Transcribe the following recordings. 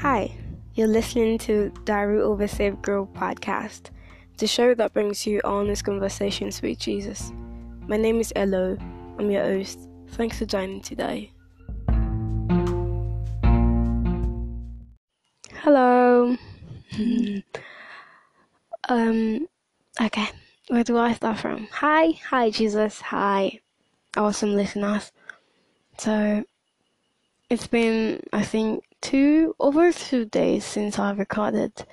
Hi, you're listening to Diary of a Saved Girl podcast, the show that brings you honest conversations with Jesus. My name is Elo. I'm your host. Thanks for joining today. Hello. um. Okay. Where do I start from? Hi, hi, Jesus. Hi, awesome listeners. So, it's been, I think, two over two days since I recorded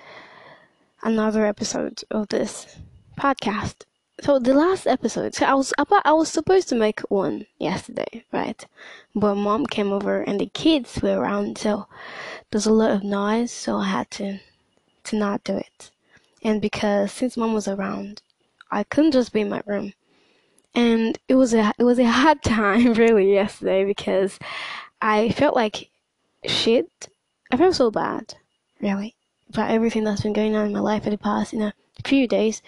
another episode of this podcast. So the last episode, so I was I was supposed to make one yesterday, right? But mom came over and the kids were around, so there's a lot of noise, so I had to to not do it. And because since mom was around, I couldn't just be in my room. And it was a it was a hard time really yesterday because I felt like shit. I felt so bad, really, about everything that's been going on in my life for the past, you know, few days.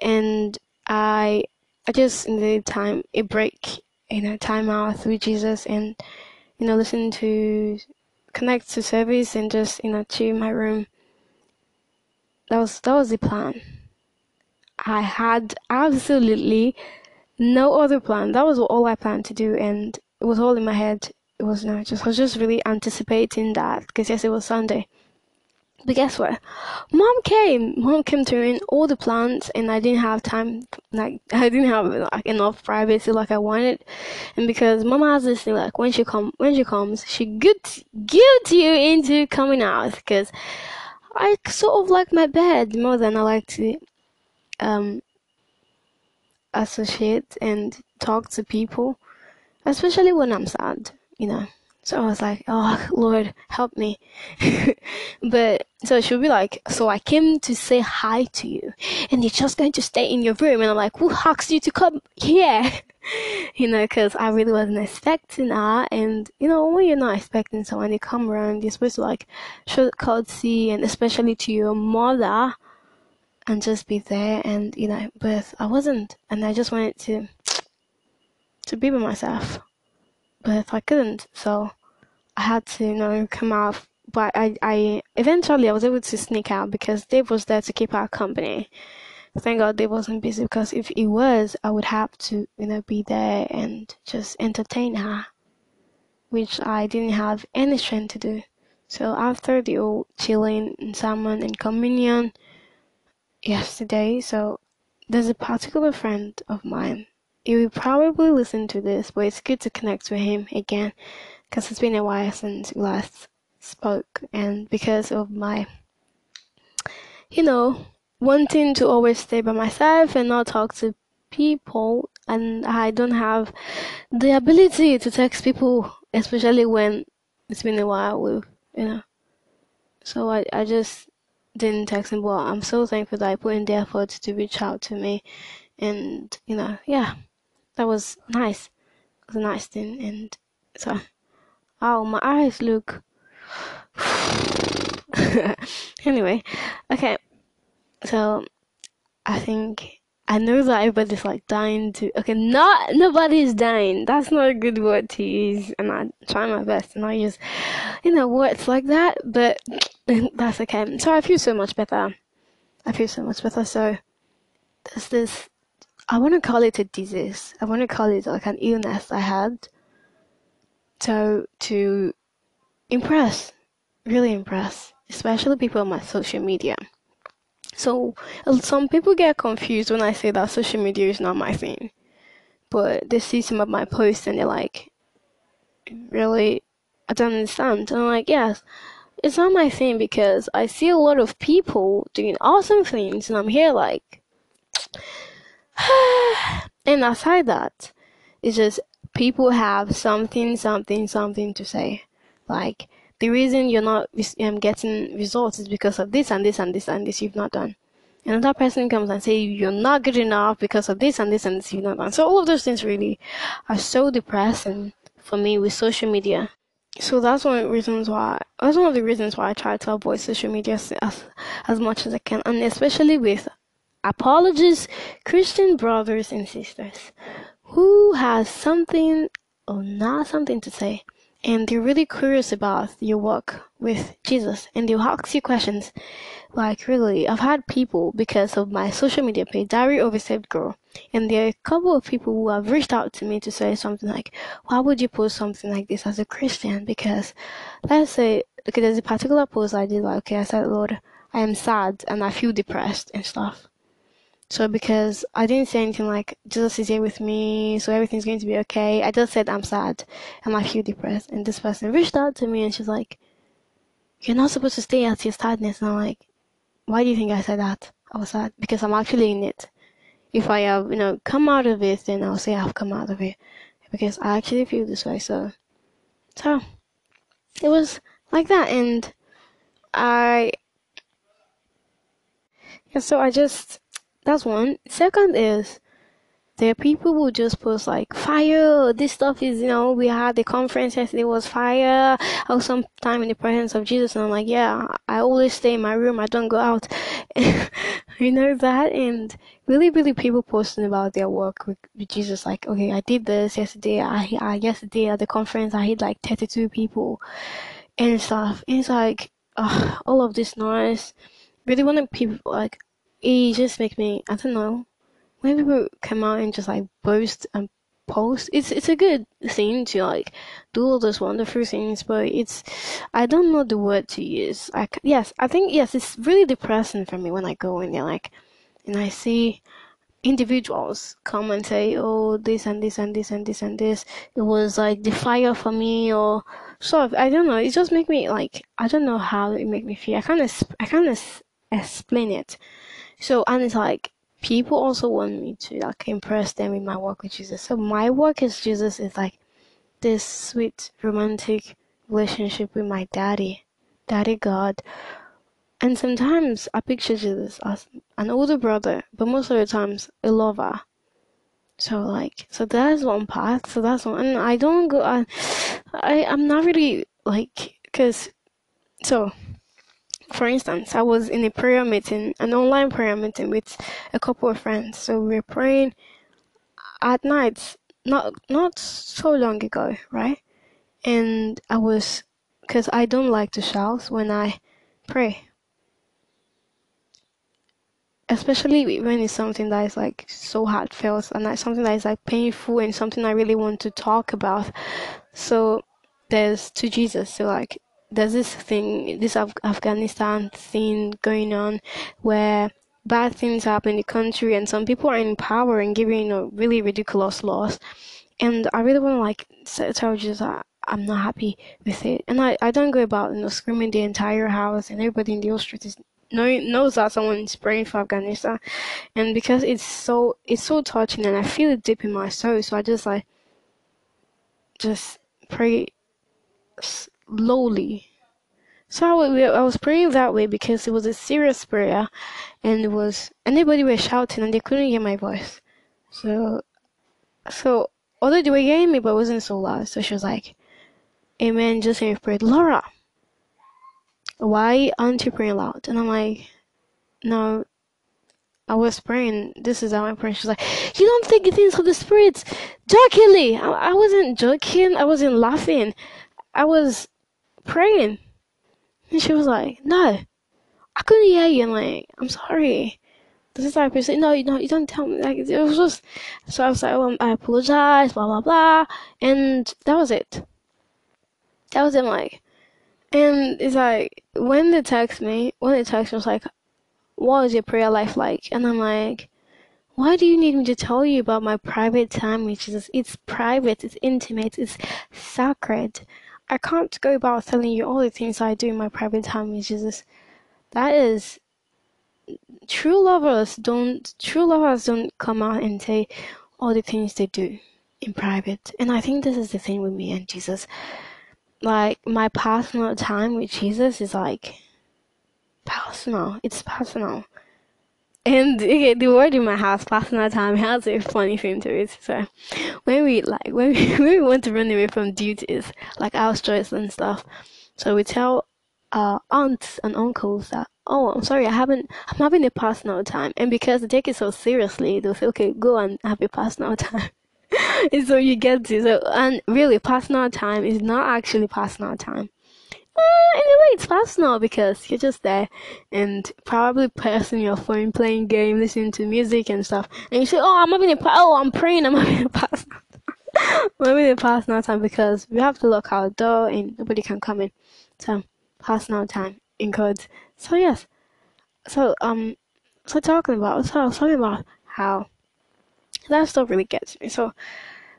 And I, I just needed time, a break, you know, time out with Jesus and, you know, listen to, connect to service and just, you know, in my room. That was, that was the plan. I had absolutely no other plan. That was all I planned to do, and it was all in my head it was just I was just really anticipating that because yes, it was Sunday. But guess what? Mom came. Mom came to ruin all the plans, and I didn't have time. Like I didn't have like enough privacy like I wanted. And because Mom has this thing, like when she come, when she comes, she guilt guilt you into coming out. Because I sort of like my bed more than I like to um associate and talk to people, especially when I'm sad you know. So I was like, oh, Lord, help me. but so she'll be like, so I came to say hi to you, and you're just going to stay in your room. And I'm like, who asked you to come here? you know, because I really wasn't expecting that. And, you know, when you're not expecting someone to come around, you're supposed to like show courtesy, and especially to your mother, and just be there. And, you know, but I wasn't. And I just wanted to, to be by myself but I couldn't, so I had to, you know, come out. But I, I eventually I was able to sneak out because Dave was there to keep our company. Thank God Dave wasn't busy because if he was, I would have to, you know, be there and just entertain her, which I didn't have any strength to do. So after the old chilling and sermon and communion yesterday, so there's a particular friend of mine he will probably listen to this, but it's good to connect with him again because it's been a while since we last spoke, and because of my, you know, wanting to always stay by myself and not talk to people, and I don't have the ability to text people, especially when it's been a while with, you know. So I, I just didn't text him, but I'm so thankful that I put in the effort to reach out to me, and you know, yeah that was nice. It was a nice thing, and so, oh, my eyes look. anyway, okay, so I think I know that everybody's like dying to. Okay, not nobody's dying. That's not a good word to use, and I try my best and I use, you know, words like that. But that's okay. So I feel so much better. I feel so much better. So there's this I want to call it a disease. I want to call it like an illness I had. So to impress, really impress, especially people on my social media. So uh, some people get confused when I say that social media is not my thing, but they see some of my posts and they're like, "Really, I don't understand." And I'm like, "Yes." It's not my thing because I see a lot of people doing awesome things, and I'm here like, and aside that, it's just people have something, something, something to say. Like the reason you're not um, getting results is because of this and this and this and this you've not done. Another person comes and say you're not good enough because of this and this and this you've not done. So all of those things really are so depressing for me with social media. So that's one of the reasons why. That's one of the reasons why I try to avoid social media as as much as I can, and especially with Apologies, Christian brothers and sisters. Who has something or not something to say and they're really curious about your work with Jesus and they'll ask you questions. Like really, I've had people because of my social media page, Diary of a Saved Girl, and there are a couple of people who have reached out to me to say something like, "Why would you post something like this as a Christian?" Because let's say, okay, there's a particular post I did. Like, okay, I said, "Lord, I am sad and I feel depressed and stuff." So because I didn't say anything like Jesus is here with me, so everything's going to be okay. I just said I'm sad and I feel depressed. And this person reached out to me and she's like, "You're not supposed to stay at your sadness." And I'm like, "Why do you think I said that? I was sad because I'm actually in it. If I have, you know, come out of it, then I'll say I've come out of it because I actually feel this way." So, so it was like that, and I, yeah. So I just that's one. Second is there are people who just post like fire. This stuff is you know we had the conference yesterday was fire. I was some time in the presence of Jesus, and I'm like, yeah, I always stay in my room. I don't go out. you know that, and really, really people posting about their work with, with Jesus. Like, okay, I did this yesterday. I, I yesterday at the conference I hit like 32 people and stuff. And it's like, uh, all of this noise. Really wanted people like it just makes me I don't know. When people come out and just like boast and post it's it's a good thing to like do all those wonderful things but it's I don't know the word to use. Like yes I think yes it's really depressing for me when I go in there like and I see individuals come and say oh this and this and this and this and this. It was like the fire for me or so I don't know. It just make me like I don't know how it make me feel. I can't I can't explain it so, and it's like, people also want me to like impress them with my work with Jesus. So, my work as Jesus is like this sweet romantic relationship with my daddy, daddy God. And sometimes I picture Jesus as an older brother, but most of the times a lover. So like, so that's one path. So that's one, and I don't go. I, I I'm not really like, cause, so for instance, I was in a prayer meeting, an online prayer meeting with a couple of friends. So we were praying at night, not not so long ago, right? And I was, because I don't like to shout when I pray, especially when it's something that is like so heartfelt and like something that is like painful and something I really want to talk about. So there's to Jesus. So like there's this thing, this Af- Afghanistan thing going on where bad things happen in the country and some people are in power and giving you know really ridiculous laws. And i really want to like tell you that i'm not happy with it. And i, I don't go about you know screaming the entire house and everybody in the whole street is know, knows that someone is praying for afghanistan. And because it's so it's so touching and i feel it deep in my soul so i just like just pray lowly. So I, I was praying that way because it was a serious prayer, and it was anybody were shouting and they couldn't hear my voice. So, so although they were hearing me, but it wasn't so loud. So she was like, "Amen." Just saying, prayed, Laura. Why aren't you praying loud? And I'm like, no, I was praying. This is how I'm praying. She's like, You don't think things of the spirits jokingly. I, I wasn't joking. I wasn't laughing. I was praying. And she was like, No, I couldn't hear you. And like, I'm sorry. This is like, person, no, no, you don't tell me. Like, it was just, so I was like, oh, I apologize, blah, blah, blah. And that was it. That was it, like, and it's like, when they text me, when they text me, was like, what is your prayer life like? And I'm like, why do you need me to tell you about my private time, which is, it's private, it's intimate, it's sacred. I can't go about telling you all the things I do in my private time, with Jesus. that is true lovers don't true lovers don't come out and say all the things they do in private. And I think this is the thing with me and Jesus. Like my personal time with Jesus is like personal. It's personal. And okay, the word in my house, personal time, has a funny thing to it. So when we like when we, when we want to run away from duties, like house chores and stuff, so we tell our aunts and uncles that oh I'm sorry I haven't I'm having a personal time and because they take it so seriously they'll say okay go and have a personal time and so you get to so and really personal time is not actually personal time. Uh, in a way, it's personal because you're just there and probably pressing your phone, playing game, listening to music and stuff. And you say, "Oh, I'm having a oh, I'm praying, I'm having a personal." I'm having a personal time because we have to lock our door and nobody can come in. So personal time in codes. So yes. So um so talking about so I was talking about how that stuff really gets me. So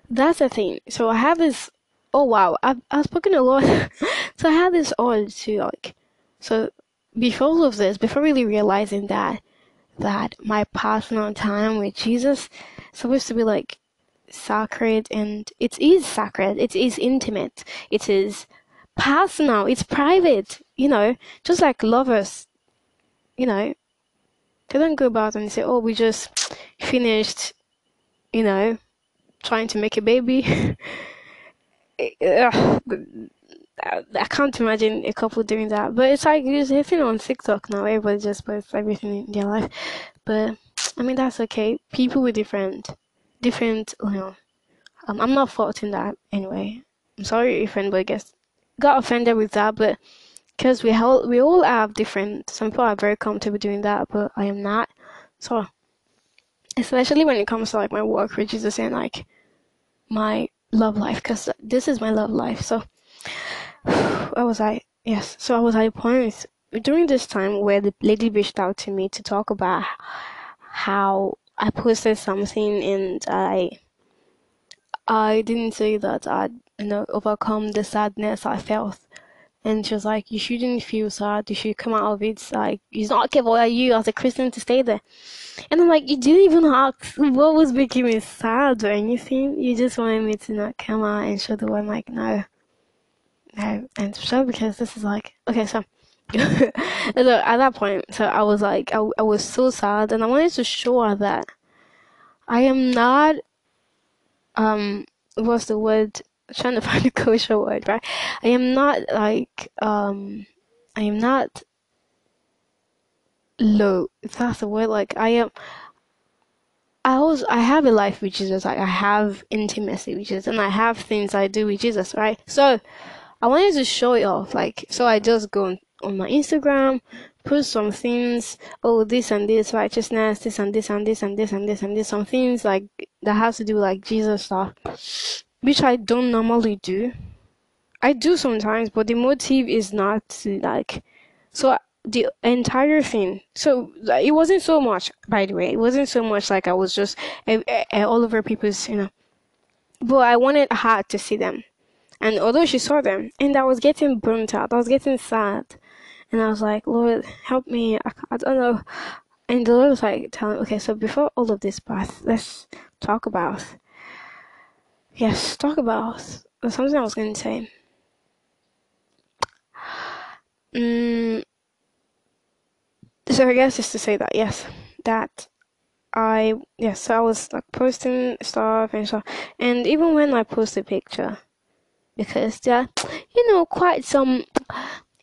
that's the thing. So I have this oh wow, I've I've spoken a lot. so I had this urge to like so before of this, before really realizing that that my personal time with Jesus is supposed to be like sacred and it is sacred, it is intimate, it is personal, it's private, you know, just like lovers, you know, they don't go about and say, oh, we just finished, you know, trying to make a baby. I can't imagine a couple doing that. But it's like it's hitting on TikTok now. Everybody just posts everything in their life. But I mean that's okay. People with different, different. You know, um, I'm not faulting that anyway. I'm sorry if anybody gets got offended with that, but because we all we all have different. Some people are very comfortable doing that, but I am not. So, especially when it comes to like my work, which is saying like my love life, because this is my love life. So, where was I? Yes. So I was at a point during this time where the lady reached out to me to talk about how I posted something and I I didn't say that I'd you know overcome the sadness I felt and she was like, You shouldn't feel sad. You should come out of it. Like, it's not okay for you as a Christian to stay there. And I'm like, You didn't even ask what was making me sad or anything. You just wanted me to not come out and show the world. I'm like, No. No. And so, because this is like, okay, so. so at that point, so I was like, I, I was so sad, and I wanted to show her that I am not, um, what's the word? Trying to find a kosher word, right? I am not like um I am not low, if that's the word, like I am I always I have a life with Jesus, like I have intimacy with Jesus and I have things I do with Jesus, right? So I wanted to show it off, like so I just go on, on my Instagram, put some things, oh this and this righteousness, this and this and this and this and this and this, some things like that has to do like Jesus stuff which I don't normally do. I do sometimes, but the motive is not like. So the entire thing. So it wasn't so much, by the way. It wasn't so much like I was just uh, uh, all over people's, you know. But I wanted her to see them, and although she saw them, and I was getting burnt out. I was getting sad, and I was like, Lord, help me. I, I don't know. And the Lord was like telling, okay, so before all of this, path, let's talk about Yes, talk about something I was going to say. Mm, so I guess just to say that yes, that I yes, so I was like posting stuff and stuff, and even when I post a picture, because there, are, you know, quite some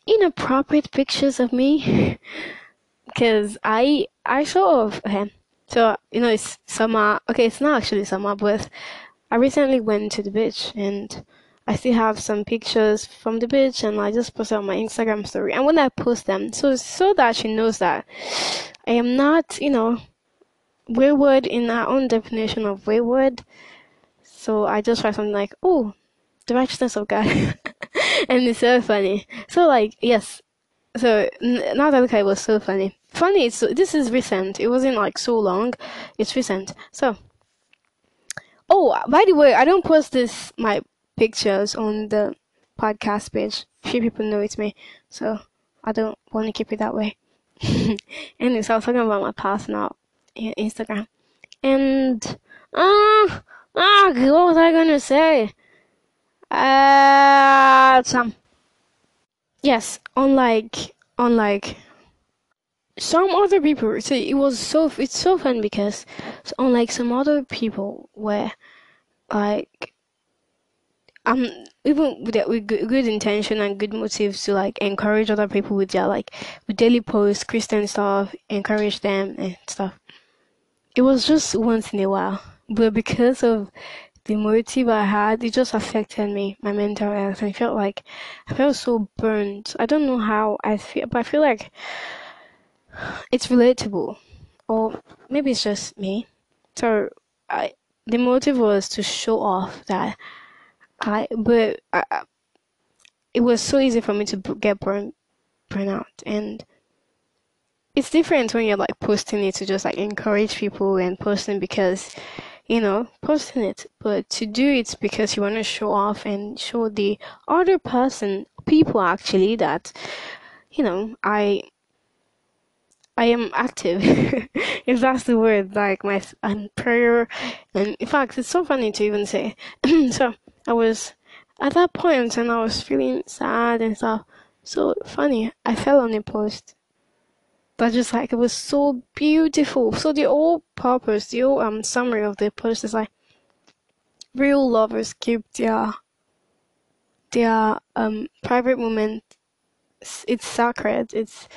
inappropriate pictures of me, because I I sort of okay, so you know it's summer. Okay, it's not actually summer, but I recently went to the beach and I still have some pictures from the beach and I just posted on my Instagram story. And when I post them, so so that she knows that I am not, you know, wayward in our own definition of wayward. So I just write something like, "Oh, the righteousness of God," and it's so funny. So like, yes. So now that okay, it was so funny. Funny. So this is recent. It wasn't like so long. It's recent. So Oh, by the way, I don't post this my pictures on the podcast page. Few people know it's me, so I don't want to keep it that way. Anyways, I was talking about my personal Instagram, and uh, ah, what was I gonna say? Uh, some yes, unlike unlike some other people see it was so it's so fun because unlike some other people where like um even with, good, good intention and good motives to like encourage other people with their like with daily posts christian stuff encourage them and stuff it was just once in a while but because of the motive I had, it just affected me, my mental health. I felt like I felt so burnt. I don't know how I feel, but I feel like it's relatable, or maybe it's just me. So I, the motive was to show off that I, but I, it was so easy for me to get burn out, and it's different when you're like posting it to just like encourage people and posting because you know posting it. But to do it because you want to show off and show the other person people actually that you know i i am active if that's the word like my and prayer and in fact it's so funny to even say so i was at that point and i was feeling sad and stuff so funny i fell on a post but just like it was so beautiful. So the whole purpose, the whole um summary of the post is like real lovers keep their their um private moment. It's sacred. It's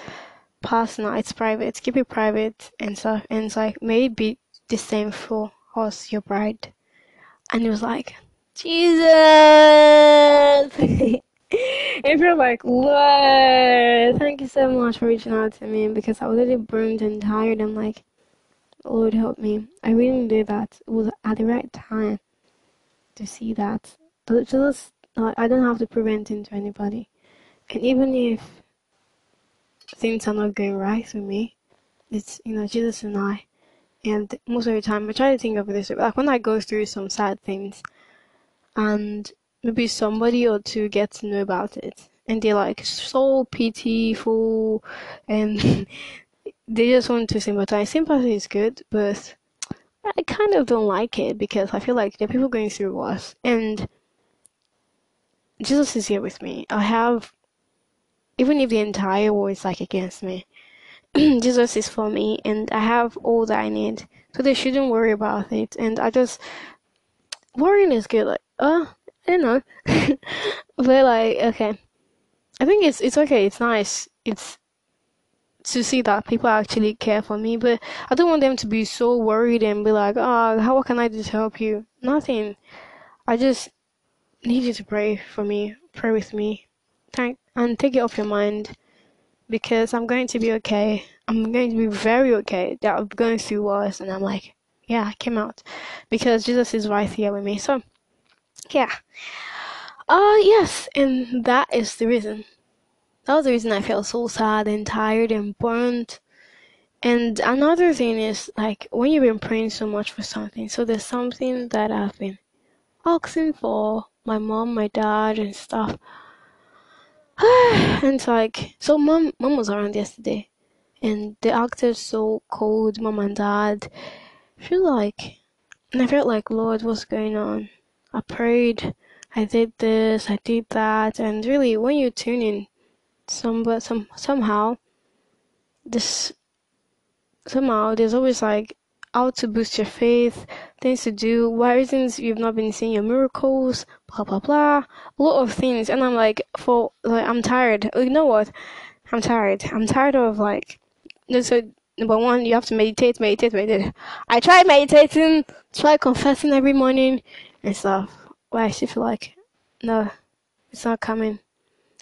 personal. It's private. Keep it private and stuff. And it's like may it be the same for us, your bride. And it was like Jesus. if you're like, Lord, thank you so much for reaching out to me because I was really burned and tired and like, Lord help me. I really did that. It was at the right time to see that. But just, I don't have to prevent it to anybody. And even if things are not going right with me, it's, you know, Jesus and I. And most of the time, I try to think of it this way. like when I go through some sad things and maybe somebody or two get to know about it and they're like so pitiful and they just want to sympathize. Sympathy is good, but I kind of don't like it because I feel like there are people going through worse and Jesus is here with me. I have even if the entire world is like against me, Jesus is for me and I have all that I need. So they shouldn't worry about it. And I just worrying is good. Like, oh, I don't know. but like, okay. I think it's it's okay. It's nice. It's to see that people actually care for me, but I don't want them to be so worried and be like, "Oh, how what can I do to help you?" Nothing. I just need you to pray for me. Pray with me. Thank and take it off your mind because I'm going to be okay. I'm going to be very okay. That I'm going through worse, and I'm like, yeah, I came out because Jesus is right here with me. So yeah. Uh, yes, and that is the reason. That was the reason I felt so sad and tired and burnt. And another thing is, like, when you've been praying so much for something, so there's something that I've been asking for my mom, my dad, and stuff. and it's like, so mom, mom was around yesterday, and the actor's so cold, mom and dad. I feel like, and I felt like, Lord, what's going on? I prayed, I did this, I did that, and really, when you tune in, some but some somehow, this somehow there's always like how to boost your faith, things to do, why reasons you've not been seeing your miracles, blah blah blah, a lot of things, and I'm like, for like I'm tired. You know what? I'm tired. I'm tired of like, so number one, you have to meditate, meditate, meditate. I try meditating, try confessing every morning, and stuff. Why I still feel like, no, it's not coming.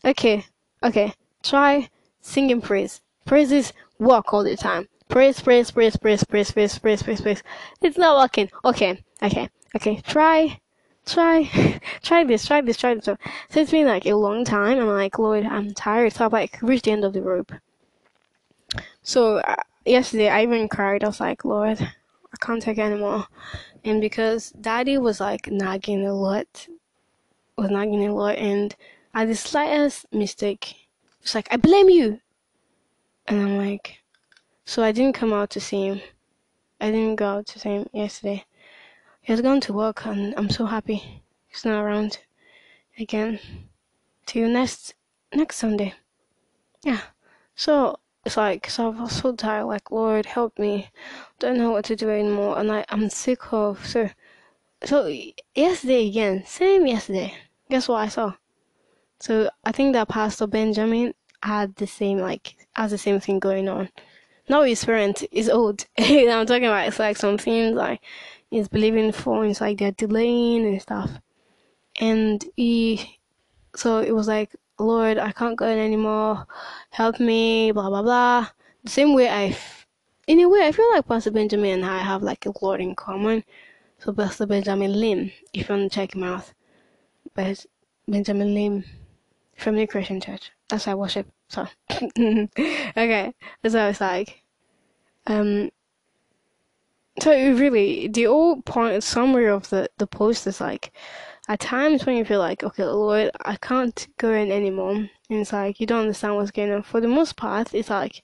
Okay, okay, try singing praise. Praises work all the time. Praise, praise, praise, praise, praise, praise, praise, praise, praise. It's not working. Okay, okay, okay. Try, try, try this, try this, try this. So it's been like a long time. I'm like, Lord, I'm tired. So I like reached the end of the rope. So uh, yesterday I even cried. I was like, Lord, I can't take anymore and because daddy was like nagging a lot was nagging a lot and at the slightest mistake it's like i blame you and i'm like so i didn't come out to see him i didn't go out to see him yesterday he has gone to work and i'm so happy he's not around again till next next sunday yeah so it's like so I was so tired, like Lord help me. Don't know what to do anymore and I, I'm sick of so so yesterday again, same yesterday. Guess what I saw? So I think that Pastor Benjamin had the same like has the same thing going on. Now his parent is old. I'm talking about it's like something like he's believing for. It's like they're delaying and stuff. And he, so it was like, Lord, I can't go in anymore. Help me, blah, blah, blah. The same way I, in a way, I feel like Pastor Benjamin and I have like a lot in common. So Pastor Benjamin Lim, if you want to check him out. But Benjamin Lim from New Christian Church. That's I worship. So, okay. So it's like, um, so really, the whole point summary of the the post is like, at times when you feel like, okay, Lord, I can't go in anymore, and it's like you don't understand what's going on. For the most part, it's like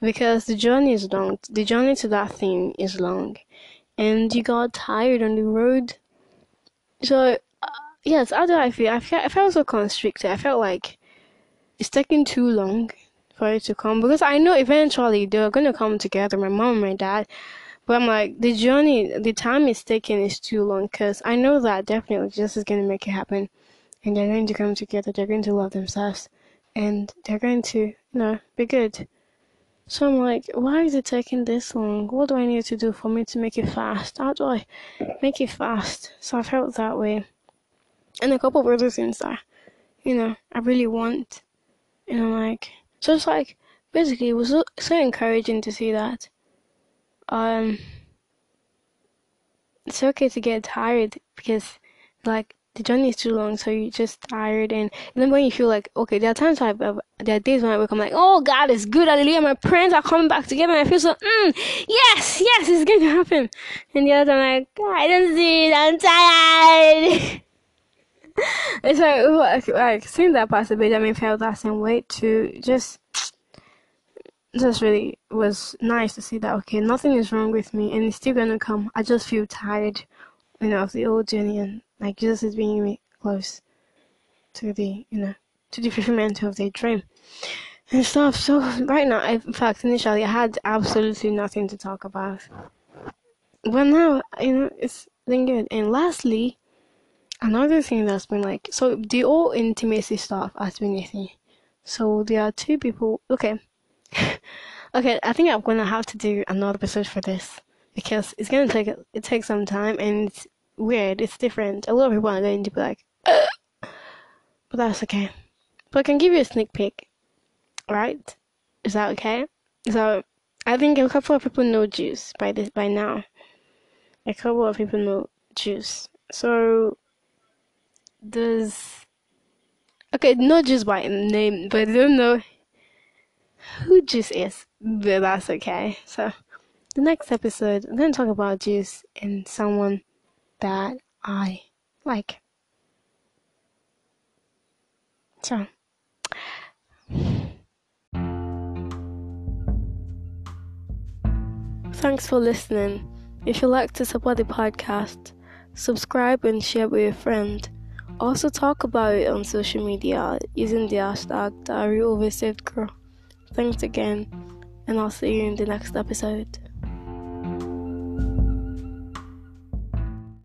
because the journey is long. The journey to that thing is long, and you got tired on the road. So, uh, yes, how do I feel? I felt I felt so constricted. I felt like it's taking too long for it to come because I know eventually they're gonna come together. My mom and my dad but I'm like, the journey, the time it's taking is too long because I know that definitely Jesus is to make it happen. And they're going to come together. They're going to love themselves. And they're going to, you know, be good. So I'm like, why is it taking this long? What do I need to do for me to make it fast? How do I make it fast? So I felt that way. And a couple of other things that, you know, I really want. And I'm like, so it's like, basically, it was so, encouraging to see that um it's okay to get tired because like the journey is too long so you're just tired and, and then when you feel like okay there are times I've, I've there are days when I wake up I'm like oh God is good hallelujah my parents are coming back together and I feel so mm, yes yes it's going to happen. And the other time, I'm like I don't see it I'm tired it's like, like seeing that Pastor Benjamin felt that same way too. Just just really was nice to see that okay nothing is wrong with me and it's still gonna come. I just feel tired you know of the old journey and like jesus is bringing me close to the you know to the fulfillment of the dream and stuff. So right now I, in fact initially i had absolutely nothing to talk about. But now you know it's been good. And lastly another thing that's been like so the all intimacy stuff has been a thing so there are two people okay okay, I think I'm gonna have to do another episode for this because it's gonna take it takes some time and it's weird. It's different. A lot of people are going to be like, but that's okay. But I can give you a sneak peek, right? Is that okay? So I think a couple of people know Juice by this by now. A couple of people know Juice. So does okay, not just by name, but they don't know who Juice is, but that's okay. So, the next episode, I'm going to talk about Juice and someone that I like. So, thanks for listening. If you'd like to support the podcast, subscribe and share with your friend. Also, talk about it on social media using the hashtag Diary Girl. Thanks again, and I'll see you in the next episode.